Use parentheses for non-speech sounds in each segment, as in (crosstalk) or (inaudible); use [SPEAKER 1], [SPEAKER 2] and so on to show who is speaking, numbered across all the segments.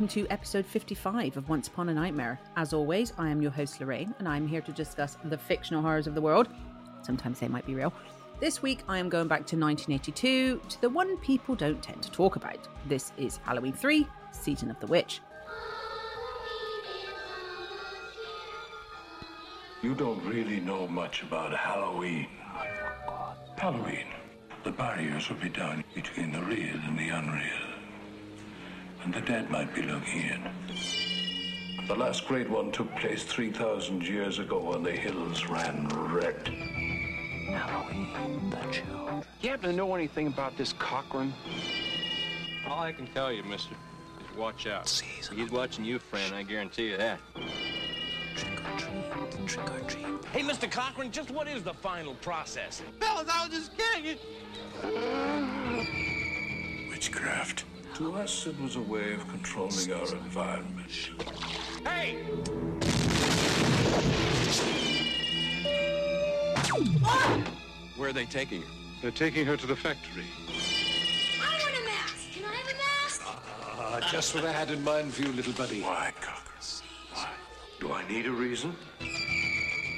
[SPEAKER 1] and welcome to episode 55 of Once Upon a Nightmare. As always, I am your host Lorraine, and I'm here to discuss the fictional horrors of the world. Sometimes they might be real. This week, I am going back to 1982 to the one people don't tend to talk about. This is Halloween 3 Season of the Witch.
[SPEAKER 2] You don't really know much about Halloween. Oh, Halloween. The barriers will be down between the real and the unreal. And the dead might be looking in. The last great one took place 3,000 years ago when the hills ran red.
[SPEAKER 3] Halloween, the children.
[SPEAKER 4] You happen to know anything about this Cochran?
[SPEAKER 5] All I can tell you, mister, is watch out.
[SPEAKER 3] Season
[SPEAKER 5] He's watching you, friend, I guarantee you that.
[SPEAKER 3] Trick or treat, trick or treat.
[SPEAKER 6] Hey, Mr. Cochran, just what is the final process?
[SPEAKER 7] Fellas, I was just kidding.
[SPEAKER 2] Witchcraft. To us, it was a way of controlling our environment.
[SPEAKER 6] Hey!
[SPEAKER 4] Where are they taking her?
[SPEAKER 2] They're taking her to the factory.
[SPEAKER 8] I want a mask. Can I have a mask?
[SPEAKER 2] Ah, just what I had in mind for you, little buddy. Why, Cocker? Why? Do I need a reason?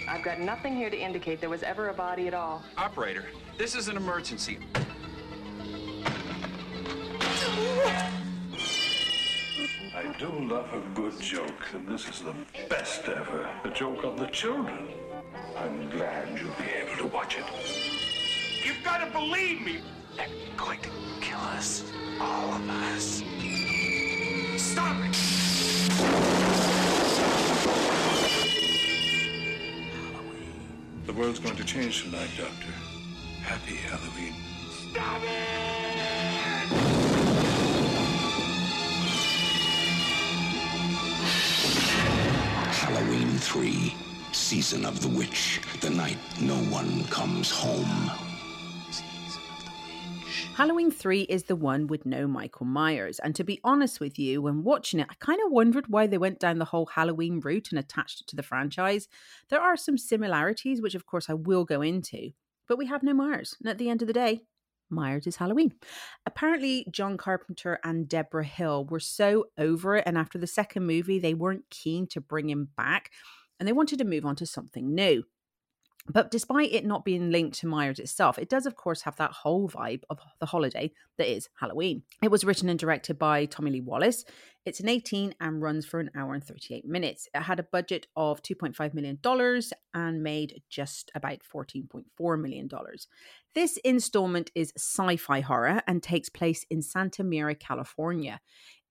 [SPEAKER 9] I've got nothing here to indicate there was ever a body at all.
[SPEAKER 4] Operator, this is an emergency.
[SPEAKER 2] I do love a good joke, and this is the best ever. A joke on the children. I'm glad you'll be able to watch it.
[SPEAKER 6] You've got to believe me!
[SPEAKER 3] They're going to kill us. All of us.
[SPEAKER 6] Stop it!
[SPEAKER 2] The world's going to change tonight, Doctor. Happy Halloween.
[SPEAKER 6] Stop it!
[SPEAKER 10] 3, Season of the Witch, the night no one comes home.
[SPEAKER 1] Halloween 3 is the one with no Michael Myers. And to be honest with you, when watching it, I kind of wondered why they went down the whole Halloween route and attached it to the franchise. There are some similarities, which of course I will go into, but we have no Myers. And at the end of the day, Myers is Halloween. Apparently, John Carpenter and Deborah Hill were so over it, and after the second movie, they weren't keen to bring him back and they wanted to move on to something new. But despite it not being linked to Myers itself, it does, of course, have that whole vibe of the holiday that is Halloween. It was written and directed by Tommy Lee Wallace. It's an 18 and runs for an hour and 38 minutes. It had a budget of $2.5 million and made just about $14.4 million. This installment is sci fi horror and takes place in Santa Mira, California.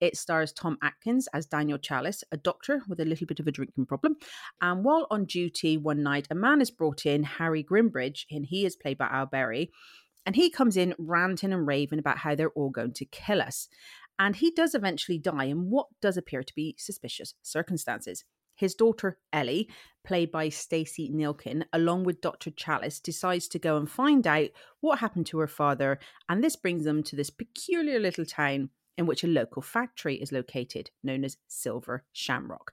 [SPEAKER 1] It stars Tom Atkins as Daniel Challis, a doctor with a little bit of a drinking problem. And while on duty one night, a man is brought in, Harry Grimbridge, and he is played by Al Berry. And he comes in ranting and raving about how they're all going to kill us. And he does eventually die in what does appear to be suspicious circumstances. His daughter Ellie, played by Stacey Nelkin, along with Dr. Challis, decides to go and find out what happened to her father, and this brings them to this peculiar little town in which a local factory is located, known as Silver Shamrock.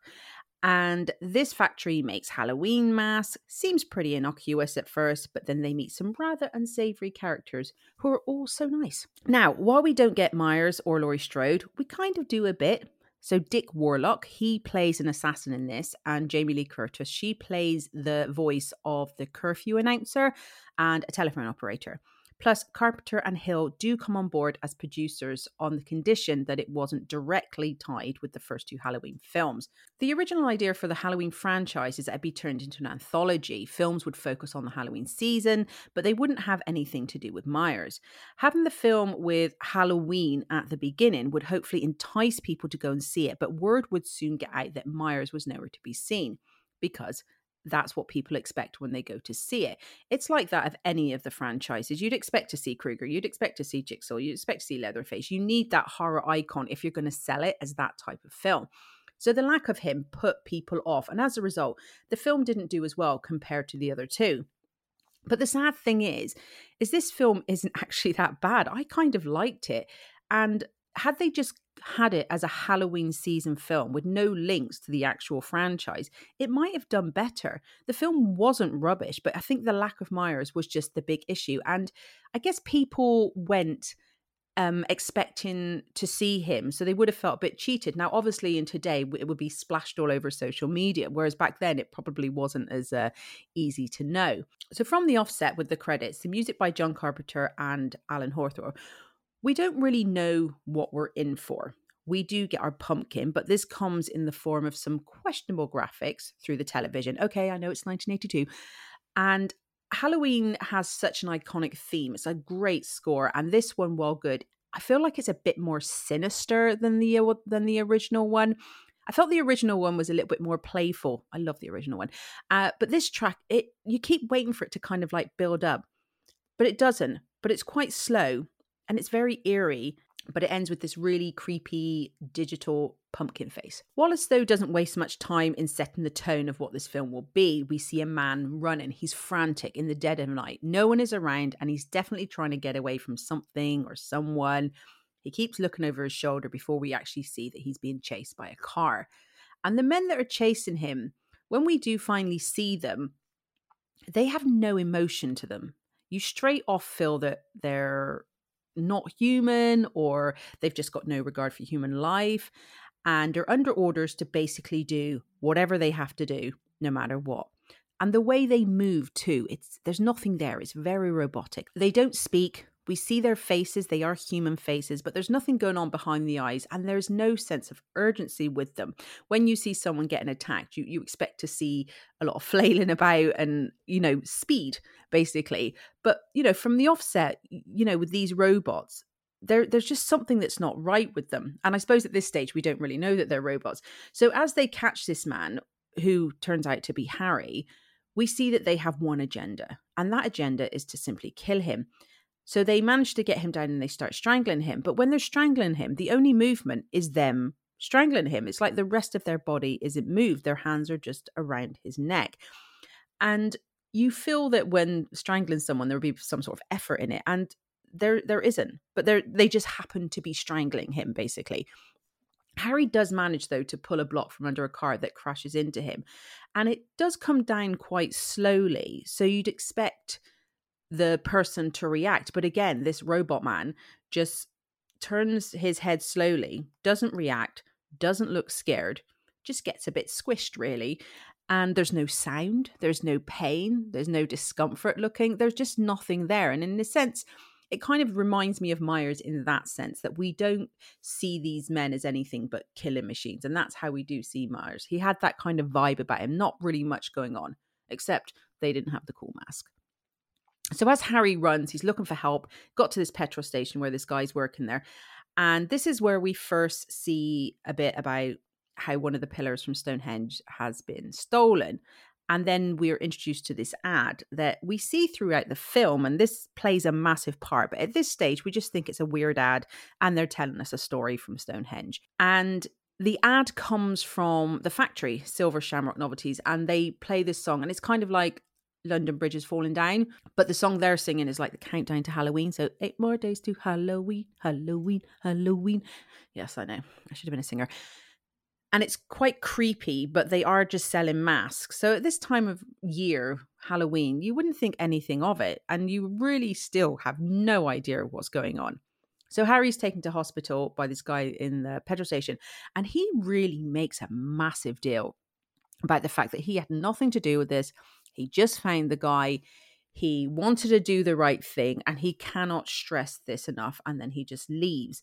[SPEAKER 1] And this factory makes Halloween masks. Seems pretty innocuous at first, but then they meet some rather unsavory characters who are all so nice. Now, while we don't get Myers or Laurie Strode, we kind of do a bit. So Dick Warlock, he plays an assassin in this, and Jamie Lee Curtis, she plays the voice of the curfew announcer and a telephone operator. Plus, Carpenter and Hill do come on board as producers on the condition that it wasn't directly tied with the first two Halloween films. The original idea for the Halloween franchise is that it be turned into an anthology. Films would focus on the Halloween season, but they wouldn't have anything to do with Myers. Having the film with Halloween at the beginning would hopefully entice people to go and see it, but word would soon get out that Myers was nowhere to be seen because that's what people expect when they go to see it. It's like that of any of the franchises. You'd expect to see Krueger, you'd expect to see Jigsaw, you'd expect to see Leatherface. You need that horror icon if you're going to sell it as that type of film. So the lack of him put people off, and as a result, the film didn't do as well compared to the other two. But the sad thing is, is this film isn't (laughs) actually that bad. I kind of liked it. And had they just had it as a Halloween season film with no links to the actual franchise, it might have done better. The film wasn't rubbish, but I think the lack of Myers was just the big issue. And I guess people went um, expecting to see him. So they would have felt a bit cheated. Now, obviously, in today, it would be splashed all over social media, whereas back then it probably wasn't as uh, easy to know. So, from the offset with the credits, the music by John Carpenter and Alan Hawthorne, we don't really know what we're in for. We do get our pumpkin, but this comes in the form of some questionable graphics through the television. Okay, I know it's 1982. And Halloween has such an iconic theme. It's a great score, and this one, while good, I feel like it's a bit more sinister than the uh, than the original one. I felt the original one was a little bit more playful. I love the original one, uh, but this track, it you keep waiting for it to kind of like build up, but it doesn't. But it's quite slow, and it's very eerie. But it ends with this really creepy digital pumpkin face. Wallace, though, doesn't waste much time in setting the tone of what this film will be. We see a man running. He's frantic in the dead of night. No one is around, and he's definitely trying to get away from something or someone. He keeps looking over his shoulder before we actually see that he's being chased by a car. And the men that are chasing him, when we do finally see them, they have no emotion to them. You straight off feel that they're not human or they've just got no regard for human life and are under orders to basically do whatever they have to do, no matter what. And the way they move too, it's there's nothing there. It's very robotic. They don't speak. We see their faces, they are human faces, but there's nothing going on behind the eyes, and there's no sense of urgency with them. When you see someone getting attacked, you, you expect to see a lot of (laughs) flailing about and, you know, speed, basically. But, you know, from the offset, you know, with these robots, there there's just something that's not right with them. And I suppose at this stage we don't really know that they're robots. So as they catch this man who turns out to be Harry, we see that they have one agenda, and that agenda is to simply kill him. So they manage to get him down and they start strangling him. But when they're strangling him, the only movement is them strangling him. It's like the rest of their body isn't moved. Their hands are just around his neck. And you feel that when strangling someone, there would be some sort of effort in it. And there there isn't but there they just happen to be strangling him basically harry does manage though to pull a block from under a car that crashes into him and it does come down quite slowly so you'd expect the person to react but again this robot man just turns his head slowly doesn't react doesn't look scared just gets a bit squished really and there's no sound there's no pain there's no discomfort looking there's just nothing there and in a sense it kind of reminds me of Myers in that sense that we don't see these men as anything but killing machines. And that's how we do see Myers. He had that kind of vibe about him, not really much going on, except they didn't have the cool mask. So as Harry runs, he's looking for help, got to this petrol station where this guy's working there. And this is where we first see a bit about how one of the pillars from Stonehenge has been stolen. And then we're introduced to this ad that we see throughout the film, and this plays a massive part. But at this stage, we just think it's a weird ad, and they're telling us a story from Stonehenge. And the ad comes from the factory, Silver Shamrock Novelties, and they play this song, and it's kind of like London Bridge is falling down. But the song they're singing is like the countdown to Halloween. So eight more days to Halloween, Halloween, Halloween. Yes, I know. I should have been a singer and it's quite creepy, but they are just selling masks. So at this time of year, Halloween, you wouldn't think anything of it, and you really still have no idea what's going on. So Harry's taken to hospital by this guy in the petrol station, and he really makes a massive deal about the fact that he had nothing to do with this. He just found the guy. He wanted to do the right thing, and he cannot stress this enough. And then he just leaves.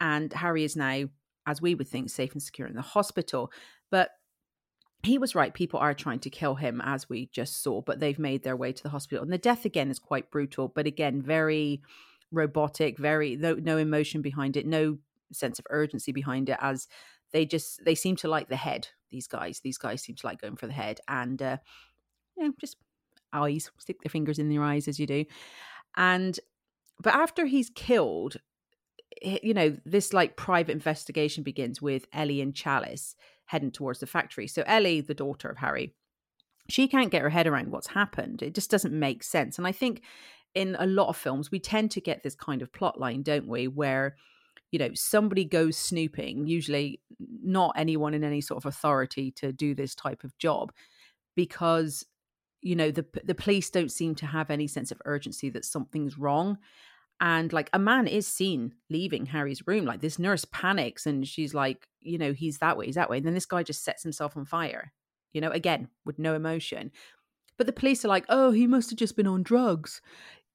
[SPEAKER 1] And Harry is now as we would think, safe and secure in the hospital. But he was right. People are trying to kill him, as we just saw, but they've made their way to the hospital. And the death again is quite brutal, but again, very robotic, very no, no emotion behind it, no sense of urgency behind it. As they just they seem to like the head. These guys, these guys seem to like going for the head, and uh, you know, just eyes, stick their fingers in their eyes as you do. And but after he's killed, you know, this like private investigation begins with Ellie and Challis heading towards the factory. So Ellie, the daughter of Harry, she can't get her head around what's happened. It just doesn't make sense. And I think in a lot of films, we tend to get this kind of plot line, don't we? Where, you know, somebody goes snooping, usually not anyone in any sort of authority to do this type of job, because, you know, the the police don't seem to have any sense of urgency that something's wrong And like a man is seen leaving Harry's room. Like this nurse panics and she's like, you know, he's that way, he's that way. And then this guy just sets himself on fire, you know, again, with no emotion. But the police are like, oh, he must have just been on drugs.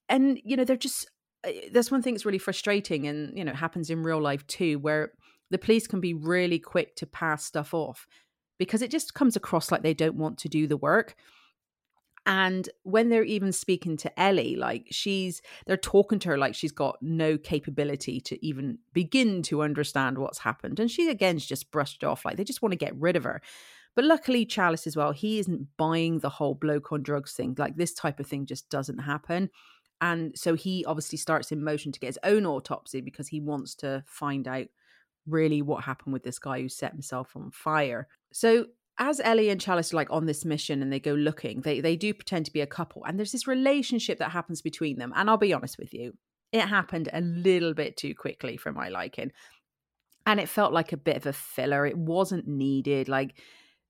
[SPEAKER 1] And, you know, they're just, eh, that's one thing that's really frustrating. And, you know, happens in real life too, where the police can be really quick to pass stuff off because it just comes across like they don't want to do the work. And when they're even speaking to Ellie, like she's, they're talking to her like she's got no capability to even begin to understand what's happened. And she, again's just brushed off, like they just want to get rid of her. But luckily, Challis as well, he isn't buying the whole bloke on drugs thing. Like this type of thing just doesn't happen. And so he obviously starts in motion to get his own autopsy because he wants to find out really what happened with this guy who set himself on fire. So as Ellie and Challis are like on this mission and they go looking, they they do pretend to be a couple, and there's this relationship that happens between them. And I'll be honest with you, it happened a little bit too quickly for my liking, and it felt like a bit of a filler. It wasn't needed. Like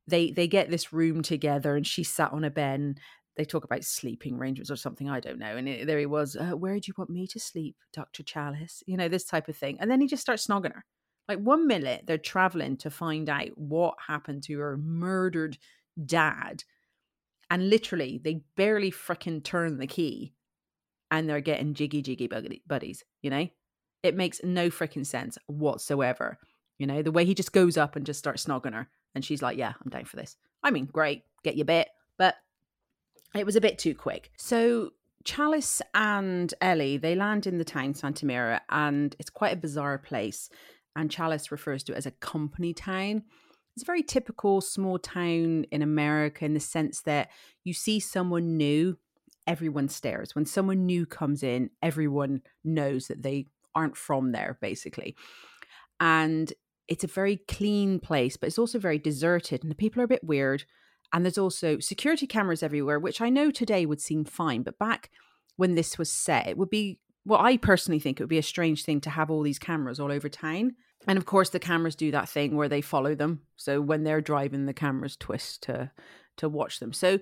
[SPEAKER 1] they they get this room together, and she sat on a bed. They talk about sleeping arrangements or something. I don't know. And it, there he was. Uh, Where do you want me to sleep, Doctor Challis? You know this type of thing. And then he just starts snogging her. Like one minute they're traveling to find out what happened to her murdered dad. And literally they barely freaking turn the key and they're getting jiggy jiggy buddies, you know? It makes no freaking sense whatsoever. You know, the way he just goes up and just starts snogging her and she's like, "Yeah, I'm down for this." I mean, great, get your bit, but it was a bit too quick. So Challis and Ellie, they land in the town Santa Mira, and it's quite a bizarre place and Challis refers to it as a company town. It's a very typical small town in America in the sense that you see someone new, everyone stares. When someone new comes in, everyone knows that they aren't from there, basically. And it's a very clean place, but it's also very deserted, and the people are a bit weird. And there's also security cameras everywhere, which I know today would seem fine, but back when this was set, it would be well, I personally think it would be a strange thing to have all these cameras all over town. And of course, the cameras do that thing where they follow them. So when they're driving, the cameras twist to to watch them. So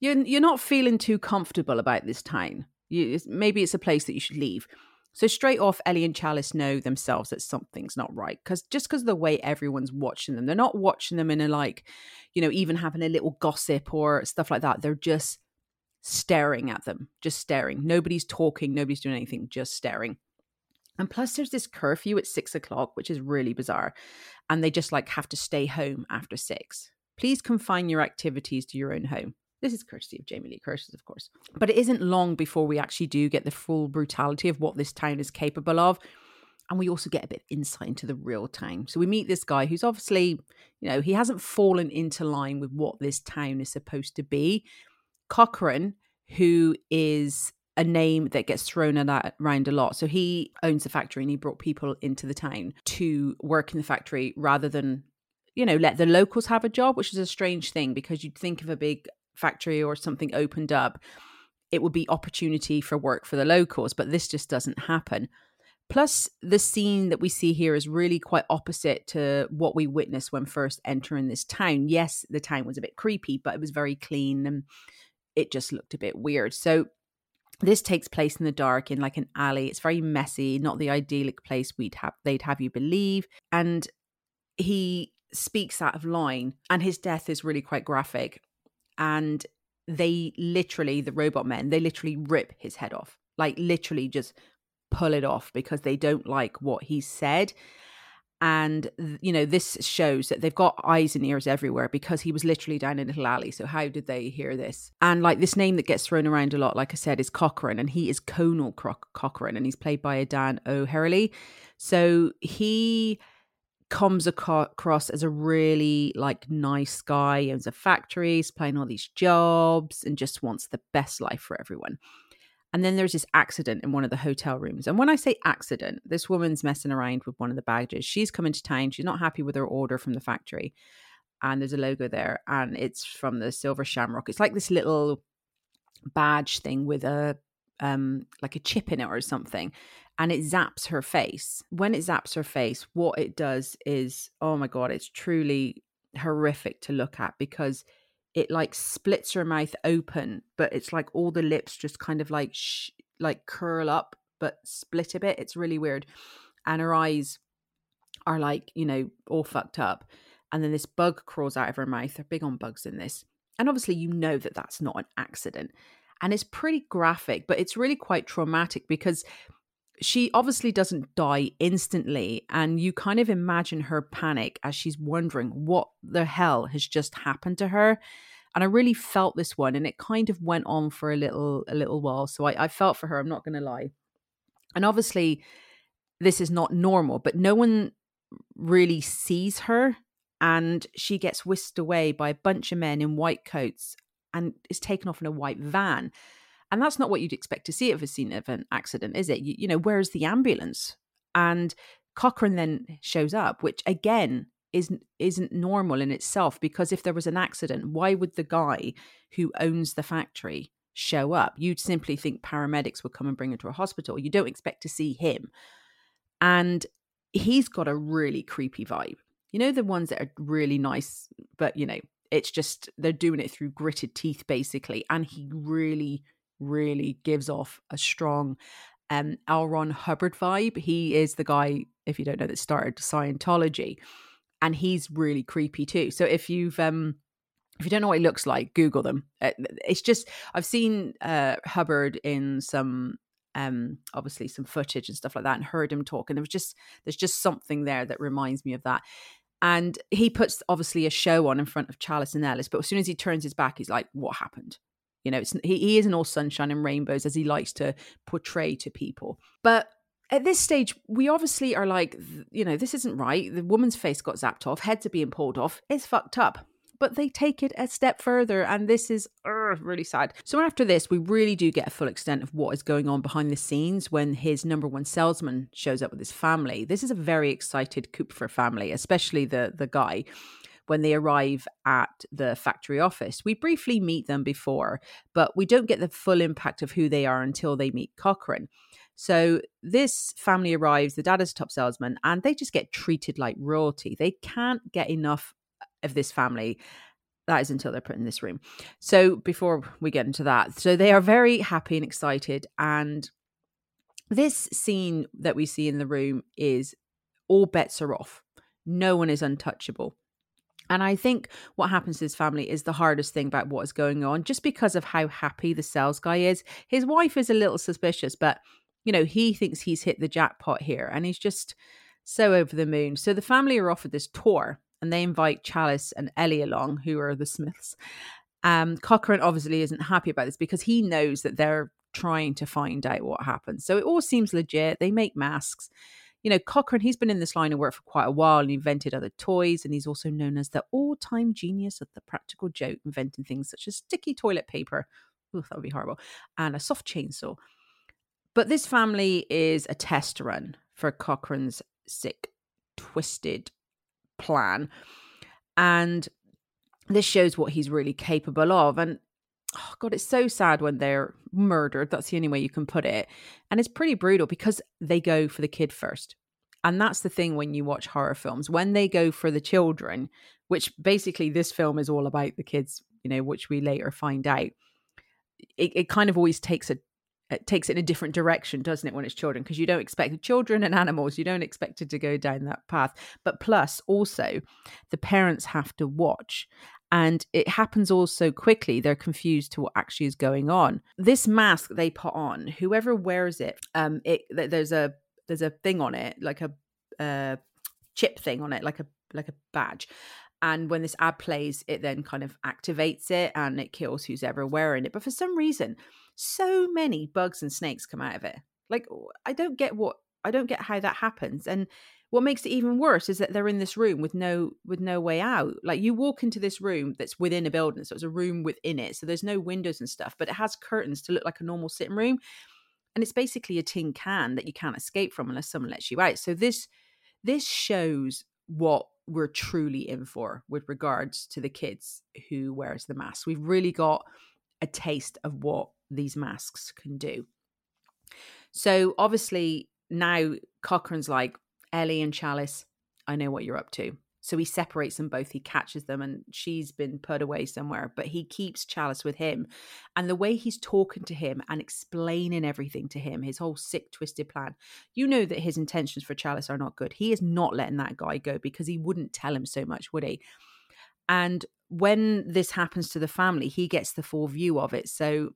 [SPEAKER 1] you're you're not feeling too comfortable about this town. You, maybe it's a place that you should leave. So straight off, Ellie and challis know themselves that something's not right because just because of the way everyone's watching them, they're not watching them in a like, you know, even having a little gossip or stuff like that. They're just staring at them, just staring. Nobody's talking, nobody's doing anything, just staring. And plus, there's this curfew at six o'clock, which is really bizarre. And they just like have to stay home after six. Please confine your activities to your own home. This is courtesy of Jamie Lee Curtis, of course. But it isn't long before we actually do get the full brutality of what this town is capable of. And we also get a bit of insight into the real town. So we meet this guy who's obviously, you know, he hasn't fallen into line with what this town is supposed to be. Cochran, who is a name that gets thrown around a lot. So he owns the factory and he brought people into the town to work in the factory rather than, you know, let the locals have a job, which is a strange thing because you'd think of a big factory or something opened up, it would be opportunity for work for the locals, but this just doesn't happen. Plus, the scene that we see here is really quite opposite to what we witnessed when first entering this town. Yes, the town was a bit creepy, but it was very clean and it just looked a bit weird. So this takes place in the dark in like an alley. It's very messy, not the idyllic place we'd have they'd have you believe. And he speaks out of line and his death is really quite graphic. And they literally, the robot men, they literally rip his head off. Like literally just pull it off because they don't like what he said and you know this shows that they've got eyes and ears everywhere because he was literally down in a little alley. So how did they hear this? And like this name that gets thrown around a lot like i said is cochran and he is conal Cro- cochran and he's played by a dan o'herlihy so he comes across as a really like nice guy owns a factory he's playing all these jobs and just wants the best life for everyone and then there's this accident in one of the hotel rooms. And when I say accident, this woman's messing around with one of the baggages. She's coming to town. She's not happy with her order from the factory. And there's a logo there, and it's from the Silver Shamrock. It's like this little badge thing with a um like a chip in it or something and it zaps her face when it zaps her face what it does is oh my god it's truly horrific to look at because it like splits her mouth open, but it's like all the lips just kind of like sh- like curl up but split a bit. It's really weird. And her eyes are like, you know, all fucked up. And then this bug crawls out of her mouth. They're big on bugs in this. And obviously, you know that that's not an accident. And it's pretty graphic, but it's really quite traumatic because she obviously doesn't die instantly. And you kind of imagine her panic as she's wondering what the hell has just happened to her. And I really felt this one, and it kind of went on for a little a little while. So I, I felt for her, I'm not gonna lie. And obviously, this is not normal, but no one really sees her and she gets whisked away by a bunch of men in white coats and is taken off in a white van. And that's not what you'd expect to see of a scene of an accident, is it? You, you know, where's the ambulance? And Cochran then shows up, which again isn't isn't normal in itself because if there was an accident, why would the guy who owns the factory show up? You'd simply think paramedics would come and bring her to a hospital. You don't expect to see him. And he's got a really creepy vibe. You know, the ones that are really nice, but you know, it's just they're doing it through gritted teeth, basically. And he really, really gives off a strong um L. Ron Hubbard vibe. He is the guy, if you don't know, that started Scientology. And he's really creepy too. So if you've um if you don't know what he looks like, Google them. Uh, it's just I've seen uh, Hubbard in some um, obviously some footage and stuff like that and heard him talk and there was just there's just something there that reminds me of that and he puts obviously a show on in front of Challis and Ellis but as soon as he turns his back he's like what happened you know he, he isn't all sunshine and rainbows as he likes to portray to people but at this stage, we obviously are like, you know, this isn't right. The woman's face got zapped off, heads are being pulled off. It's fucked up but they take it a step further, and this is uh, really sad. So after this, we really do get a full extent of what is going on behind the scenes when his number one salesman shows up with his family. This is a very excited Kupfer family, especially the the guy when they arrive at the factory office. We briefly meet them before, but we don't get the full impact of who they are until they meet Cochran. So this family arrives, the dad is a top salesman, and they just get treated like royalty. They can't get enough of this family. That is until they're put in this room. So before we get into that, so they are very happy and excited. And this scene that we see in the room is all bets are off. No one is untouchable. And I think what happens to his family is the hardest thing about what is going on, just because of how happy the sales guy is. His wife is a little suspicious, but you know, he thinks he's hit the jackpot here and he's just so over the moon. So the family are offered this tour and they invite Challis and Ellie along, who are the Smiths. Um, Cochran obviously isn't happy about this because he knows that they're trying to find out what happened. So it all seems legit. They make masks. You know, Cochran, he's been in this line of work for quite a while and invented other toys. And he's also known as the all time genius of the practical joke, inventing things such as sticky toilet paper. Ooh, that would be horrible. And a soft chainsaw. But this family is a test run for Cochran's sick, twisted plan. And this shows what he's really capable of. And oh God, it's so sad when they're murdered. That's the only way you can put it. And it's pretty brutal because they go for the kid first. And that's the thing when you watch horror films, when they go for the children, which basically this film is all about the kids, you know, which we later find out. It, it kind of always takes a it takes it in a different direction, doesn't it, when it's children? Because you don't expect children and animals, you don't expect it to go down that path. But plus, also, the parents have to watch. And it happens all so quickly, they're confused to what actually is going on. This mask they put on, whoever wears it, um, it there's a there's a thing on it, like a uh, chip thing on it, like a like a badge. And when this ad plays, it then kind of activates it and it kills who's ever wearing it. But for some reason, so many bugs and snakes come out of it. Like I don't get what I don't get how that happens. And what makes it even worse is that they're in this room with no with no way out. Like you walk into this room that's within a building, so it's a room within it. So there's no windows and stuff, but it has curtains to look like a normal sitting room. And it's basically a tin can that you can't escape from unless someone lets you out. So this this shows what we're truly in for with regards to the kids who wears the mask. We've really got a taste of what these masks can do. So obviously now Cochran's like, Ellie and Challis, I know what you're up to. So he separates them both. He catches them, and she's been put away somewhere. But he keeps Challis with him. And the way he's talking to him and explaining everything to him, his whole sick, twisted plan, you know that his intentions for Challis are not good. He is not letting that guy go because he wouldn't tell him so much, would he? And when this happens to the family, he gets the full view of it. So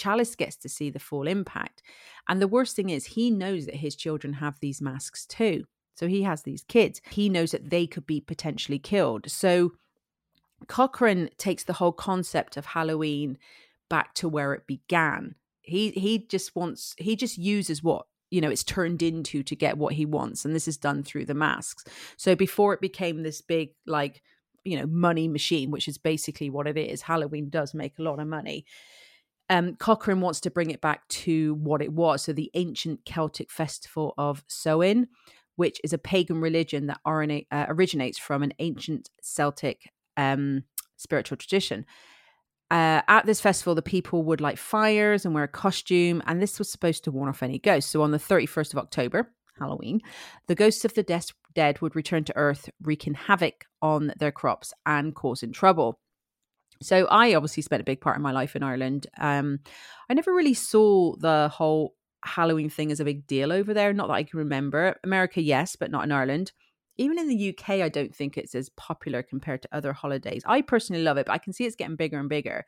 [SPEAKER 1] Challis gets to see the full impact. And the worst thing is, he knows that his children have these masks too. So he has these kids. He knows that they could be potentially killed. So Cochran takes the whole concept of Halloween back to where it began. He he just wants he just uses what you know it's turned into to get what he wants and this is done through the masks. So before it became this big like you know money machine which is basically what it is. Halloween does make a lot of money. Um, Cochran wants to bring it back to what it was. So, the ancient Celtic festival of Samhain, which is a pagan religion that uh, originates from an ancient Celtic um, spiritual tradition. Uh, at this festival, the people would light fires and wear a costume, and this was supposed to warn off any ghosts. So on the 31st of October, Halloween, the ghosts of the de- dead would return to Earth, wreaking havoc on their crops and causing trouble. So I obviously spent a big part of my life in Ireland. Um, I never really saw the whole Halloween thing as a big deal over there. Not that I can remember. America, yes, but not in Ireland. Even in the UK, I don't think it's as popular compared to other holidays. I personally love it, but I can see it's getting bigger and bigger.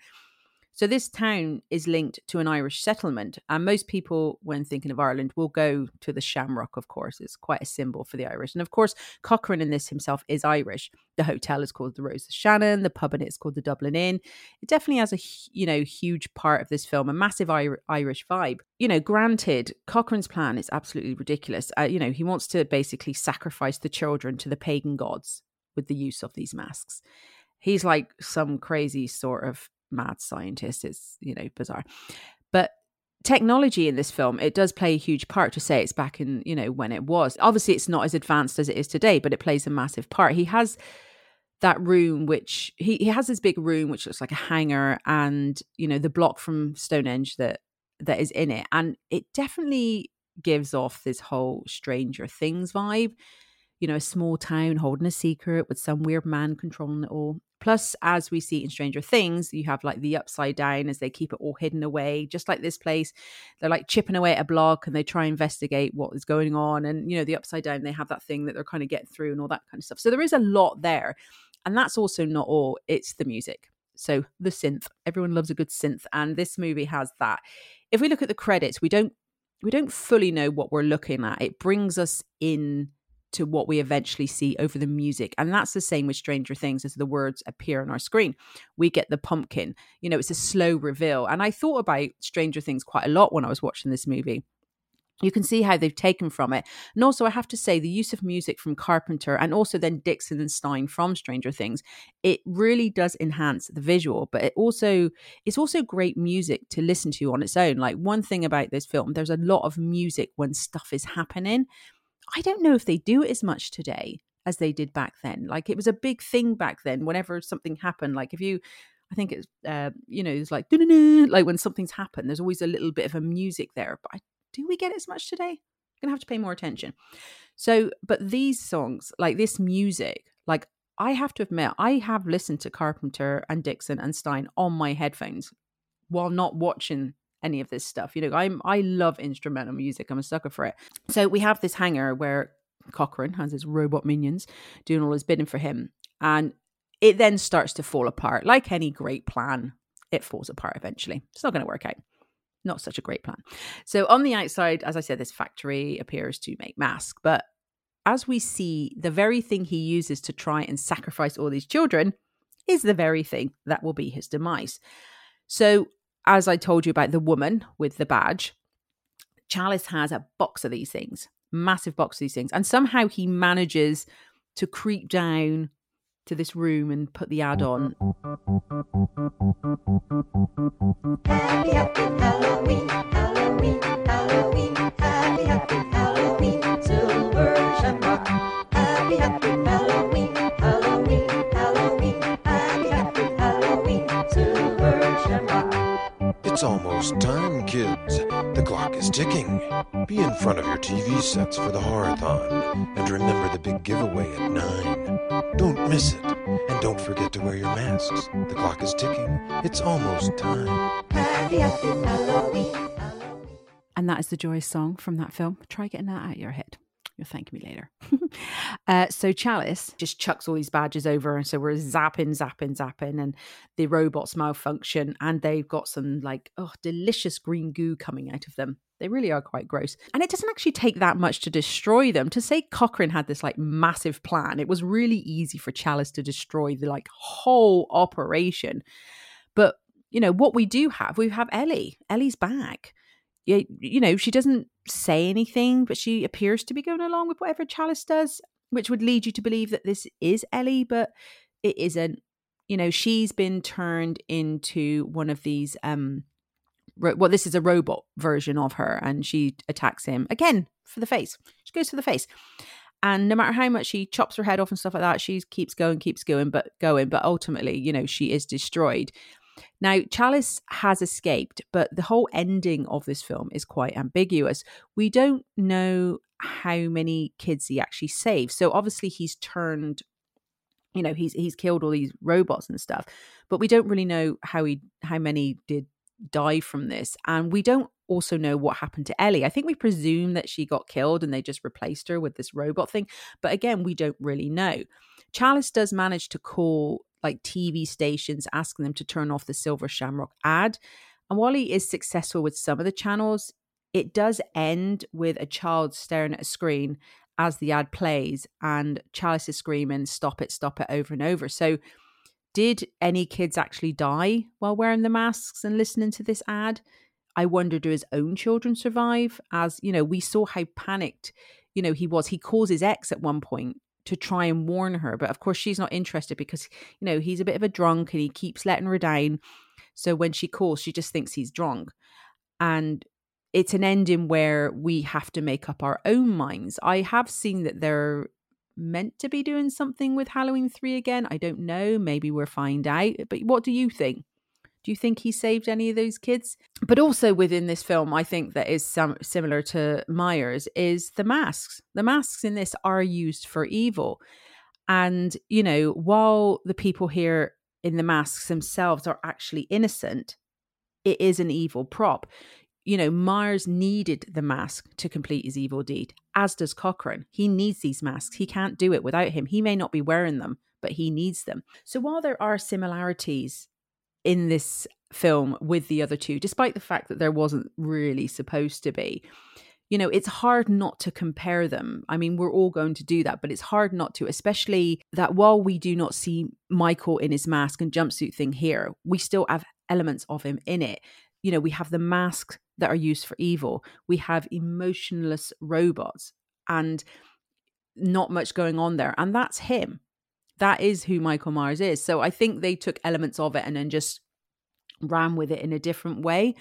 [SPEAKER 1] So this town is linked to an Irish settlement, and most people, when thinking of Ireland, will go to the Shamrock. Of course, it's quite a symbol for the Irish, and of course, Cochran in this himself is Irish. The hotel is called the Rose of Shannon. The pub in it is called the Dublin Inn. It definitely has a you know huge part of this film, a massive Irish vibe. You know, granted, Cochran's plan is absolutely ridiculous. Uh, you know, he wants to basically sacrifice the children to the pagan gods with the use of these masks. He's like some crazy sort of mad scientist. It's, you know, bizarre. But technology in this film, it does play a huge part to say it's back in, you know, when it was. Obviously, it's not as advanced as it is today, but it plays a massive part. He has that room which he, he has this big room which looks like a hangar and you know the block from stonehenge that that is in it and it definitely gives off this whole stranger things vibe you know a small town holding a secret with some weird man controlling it all Plus, as we see in Stranger Things, you have like the upside down as they keep it all hidden away, just like this place. They're like chipping away at a block and they try and investigate what is going on. And, you know, the upside down, they have that thing that they're kind of getting through and all that kind of stuff. So there is a lot there. And that's also not all, it's the music. So the synth, everyone loves a good synth. And this movie has that. If we look at the credits, we don't we don't fully know what we're looking at. It brings us in to what we eventually see over the music. And that's the same with Stranger Things as the words appear on our screen. We get the pumpkin, you know, it's a slow reveal. And I thought about Stranger Things quite a lot when I was watching this movie. You can see how they've taken from it. And also, I have to say, the use of music from Carpenter and also then Dixon and Stein from Stranger Things, it really does enhance the visual, but it also it's also great music to listen to on its own. Like one thing about this film, there's a lot of music when stuff is happening I don't know if they do as much today as they did back then. Like it was a big thing back then. Whenever something happened, like if you, I think it's, uh, you know, it's like like when something's happened, there's always a little bit of a music there. But I, do we get as much today? I'm gonna have to pay more attention. So, but these songs, like this music, like I have to admit, I have listened to Carpenter and Dixon and Stein on my headphones while not watching any of this stuff. You know, I'm I love instrumental music. I'm a sucker for it. So we have this hangar where Cochran has his robot minions doing all his bidding for him. And it then starts to fall apart. Like any great plan, it falls apart eventually. It's not going to work out. Not such a great plan. So on the outside, as I said, this factory appears to make masks, but as we see, the very thing he uses to try and sacrifice all these children is the very thing that will be his demise. So as I told you about the woman with the badge, Challis has a box of these things, massive box of these things. And somehow he manages to creep down to this room and put the ad on. Happy, happy Halloween, Halloween, Halloween, happy, happy Halloween, silver shamrock. Happy, happy Halloween,
[SPEAKER 7] It's almost time, kids. The clock is ticking. Be in front of your TV sets for the Horathon. And remember the big giveaway at 9. Don't miss it. And don't forget to wear your masks. The clock is ticking. It's almost time.
[SPEAKER 1] And that is the joyous song from that film. Try getting that out of your head. You'll thank me later. (laughs) uh, so Challis just chucks all these badges over, and so we're zapping, zapping, zapping, and the robots malfunction, and they've got some like oh delicious green goo coming out of them. They really are quite gross, and it doesn't actually take that much to destroy them. To say Cochran had this like massive plan, it was really easy for Challis to destroy the like whole operation. But you know what we do have, we have Ellie. Ellie's back you, know, she doesn't say anything, but she appears to be going along with whatever Challis does, which would lead you to believe that this is Ellie, but it isn't. You know, she's been turned into one of these um ro- well, this is a robot version of her, and she attacks him again for the face. She goes for the face. And no matter how much she chops her head off and stuff like that, she keeps going, keeps going, but going. But ultimately, you know, she is destroyed. Now, Challis has escaped, but the whole ending of this film is quite ambiguous. We don't know how many kids he actually saved. So obviously he's turned you know, he's he's killed all these robots and stuff, but we don't really know how he how many did die from this. And we don't also know what happened to Ellie. I think we presume that she got killed and they just replaced her with this robot thing, but again, we don't really know. Challis does manage to call like TV stations asking them to turn off the Silver Shamrock ad. And while he is successful with some of the channels, it does end with a child staring at a screen as the ad plays and Challis is screaming, stop it, stop it over and over. So, did any kids actually die while wearing the masks and listening to this ad? I wonder, do his own children survive? As you know, we saw how panicked, you know, he was. He calls his ex at one point to try and warn her. But of course, she's not interested because, you know, he's a bit of a drunk and he keeps letting her down. So when she calls, she just thinks he's drunk. And it's an ending where we have to make up our own minds. I have seen that they're meant to be doing something with Halloween 3 again. I don't know. Maybe we'll find out. But what do you think? Do you think he saved any of those kids? But also within this film, I think that is some similar to Myers is the masks. The masks in this are used for evil. And, you know, while the people here in the masks themselves are actually innocent, it is an evil prop. You know, Myers needed the mask to complete his evil deed, as does Cochran. He needs these masks. He can't do it without him. He may not be wearing them, but he needs them. So while there are similarities in this film with the other two, despite the fact that there wasn't really supposed to be. You know, it's hard not to compare them. I mean, we're all going to do that, but it's hard not to, especially that while we do not see Michael in his mask and jumpsuit thing here, we still have elements of him in it. You know, we have the masks that are used for evil, we have emotionless robots, and not much going on there. And that's him that is who Michael Myers is. So I think they took elements of it and then just ran with it in a different way.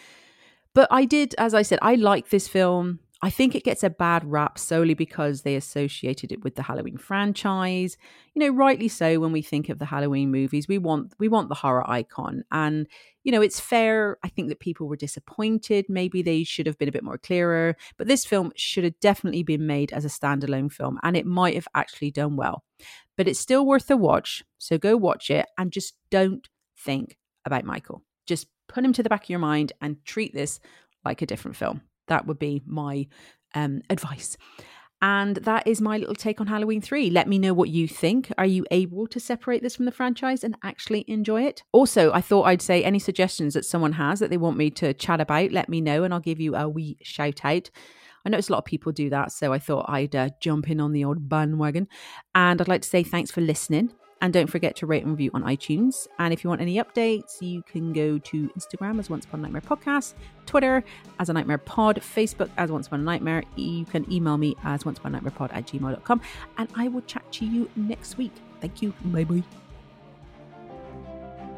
[SPEAKER 1] But I did, as I said, I like this film. I think it gets a bad rap solely because they associated it with the Halloween franchise. You know, rightly so when we think of the Halloween movies, we want we want the horror icon. And you know, it's fair. I think that people were disappointed. Maybe they should have been a bit more clearer, but this film should have definitely been made as a standalone film and it might have actually done well. But it's still worth the watch. So go watch it and just don't think about Michael. Just put him to the back of your mind and treat this like a different film. That would be my um, advice. And that is my little take on Halloween 3. Let me know what you think. Are you able to separate this from the franchise and actually enjoy it? Also, I thought I'd say any suggestions that someone has that they want me to chat about, let me know and I'll give you a wee shout out. I notice a lot of people do that, so I thought I'd uh, jump in on the old bandwagon. And I'd like to say thanks for listening. And don't forget to rate and review on iTunes. And if you want any updates, you can go to Instagram as Once Upon a Nightmare Podcast, Twitter as a Nightmare Pod, Facebook as Once Upon a Nightmare. You can email me as Once Upon a Nightmare Pod at gmail.com. And I will chat to you next week. Thank you. Bye bye.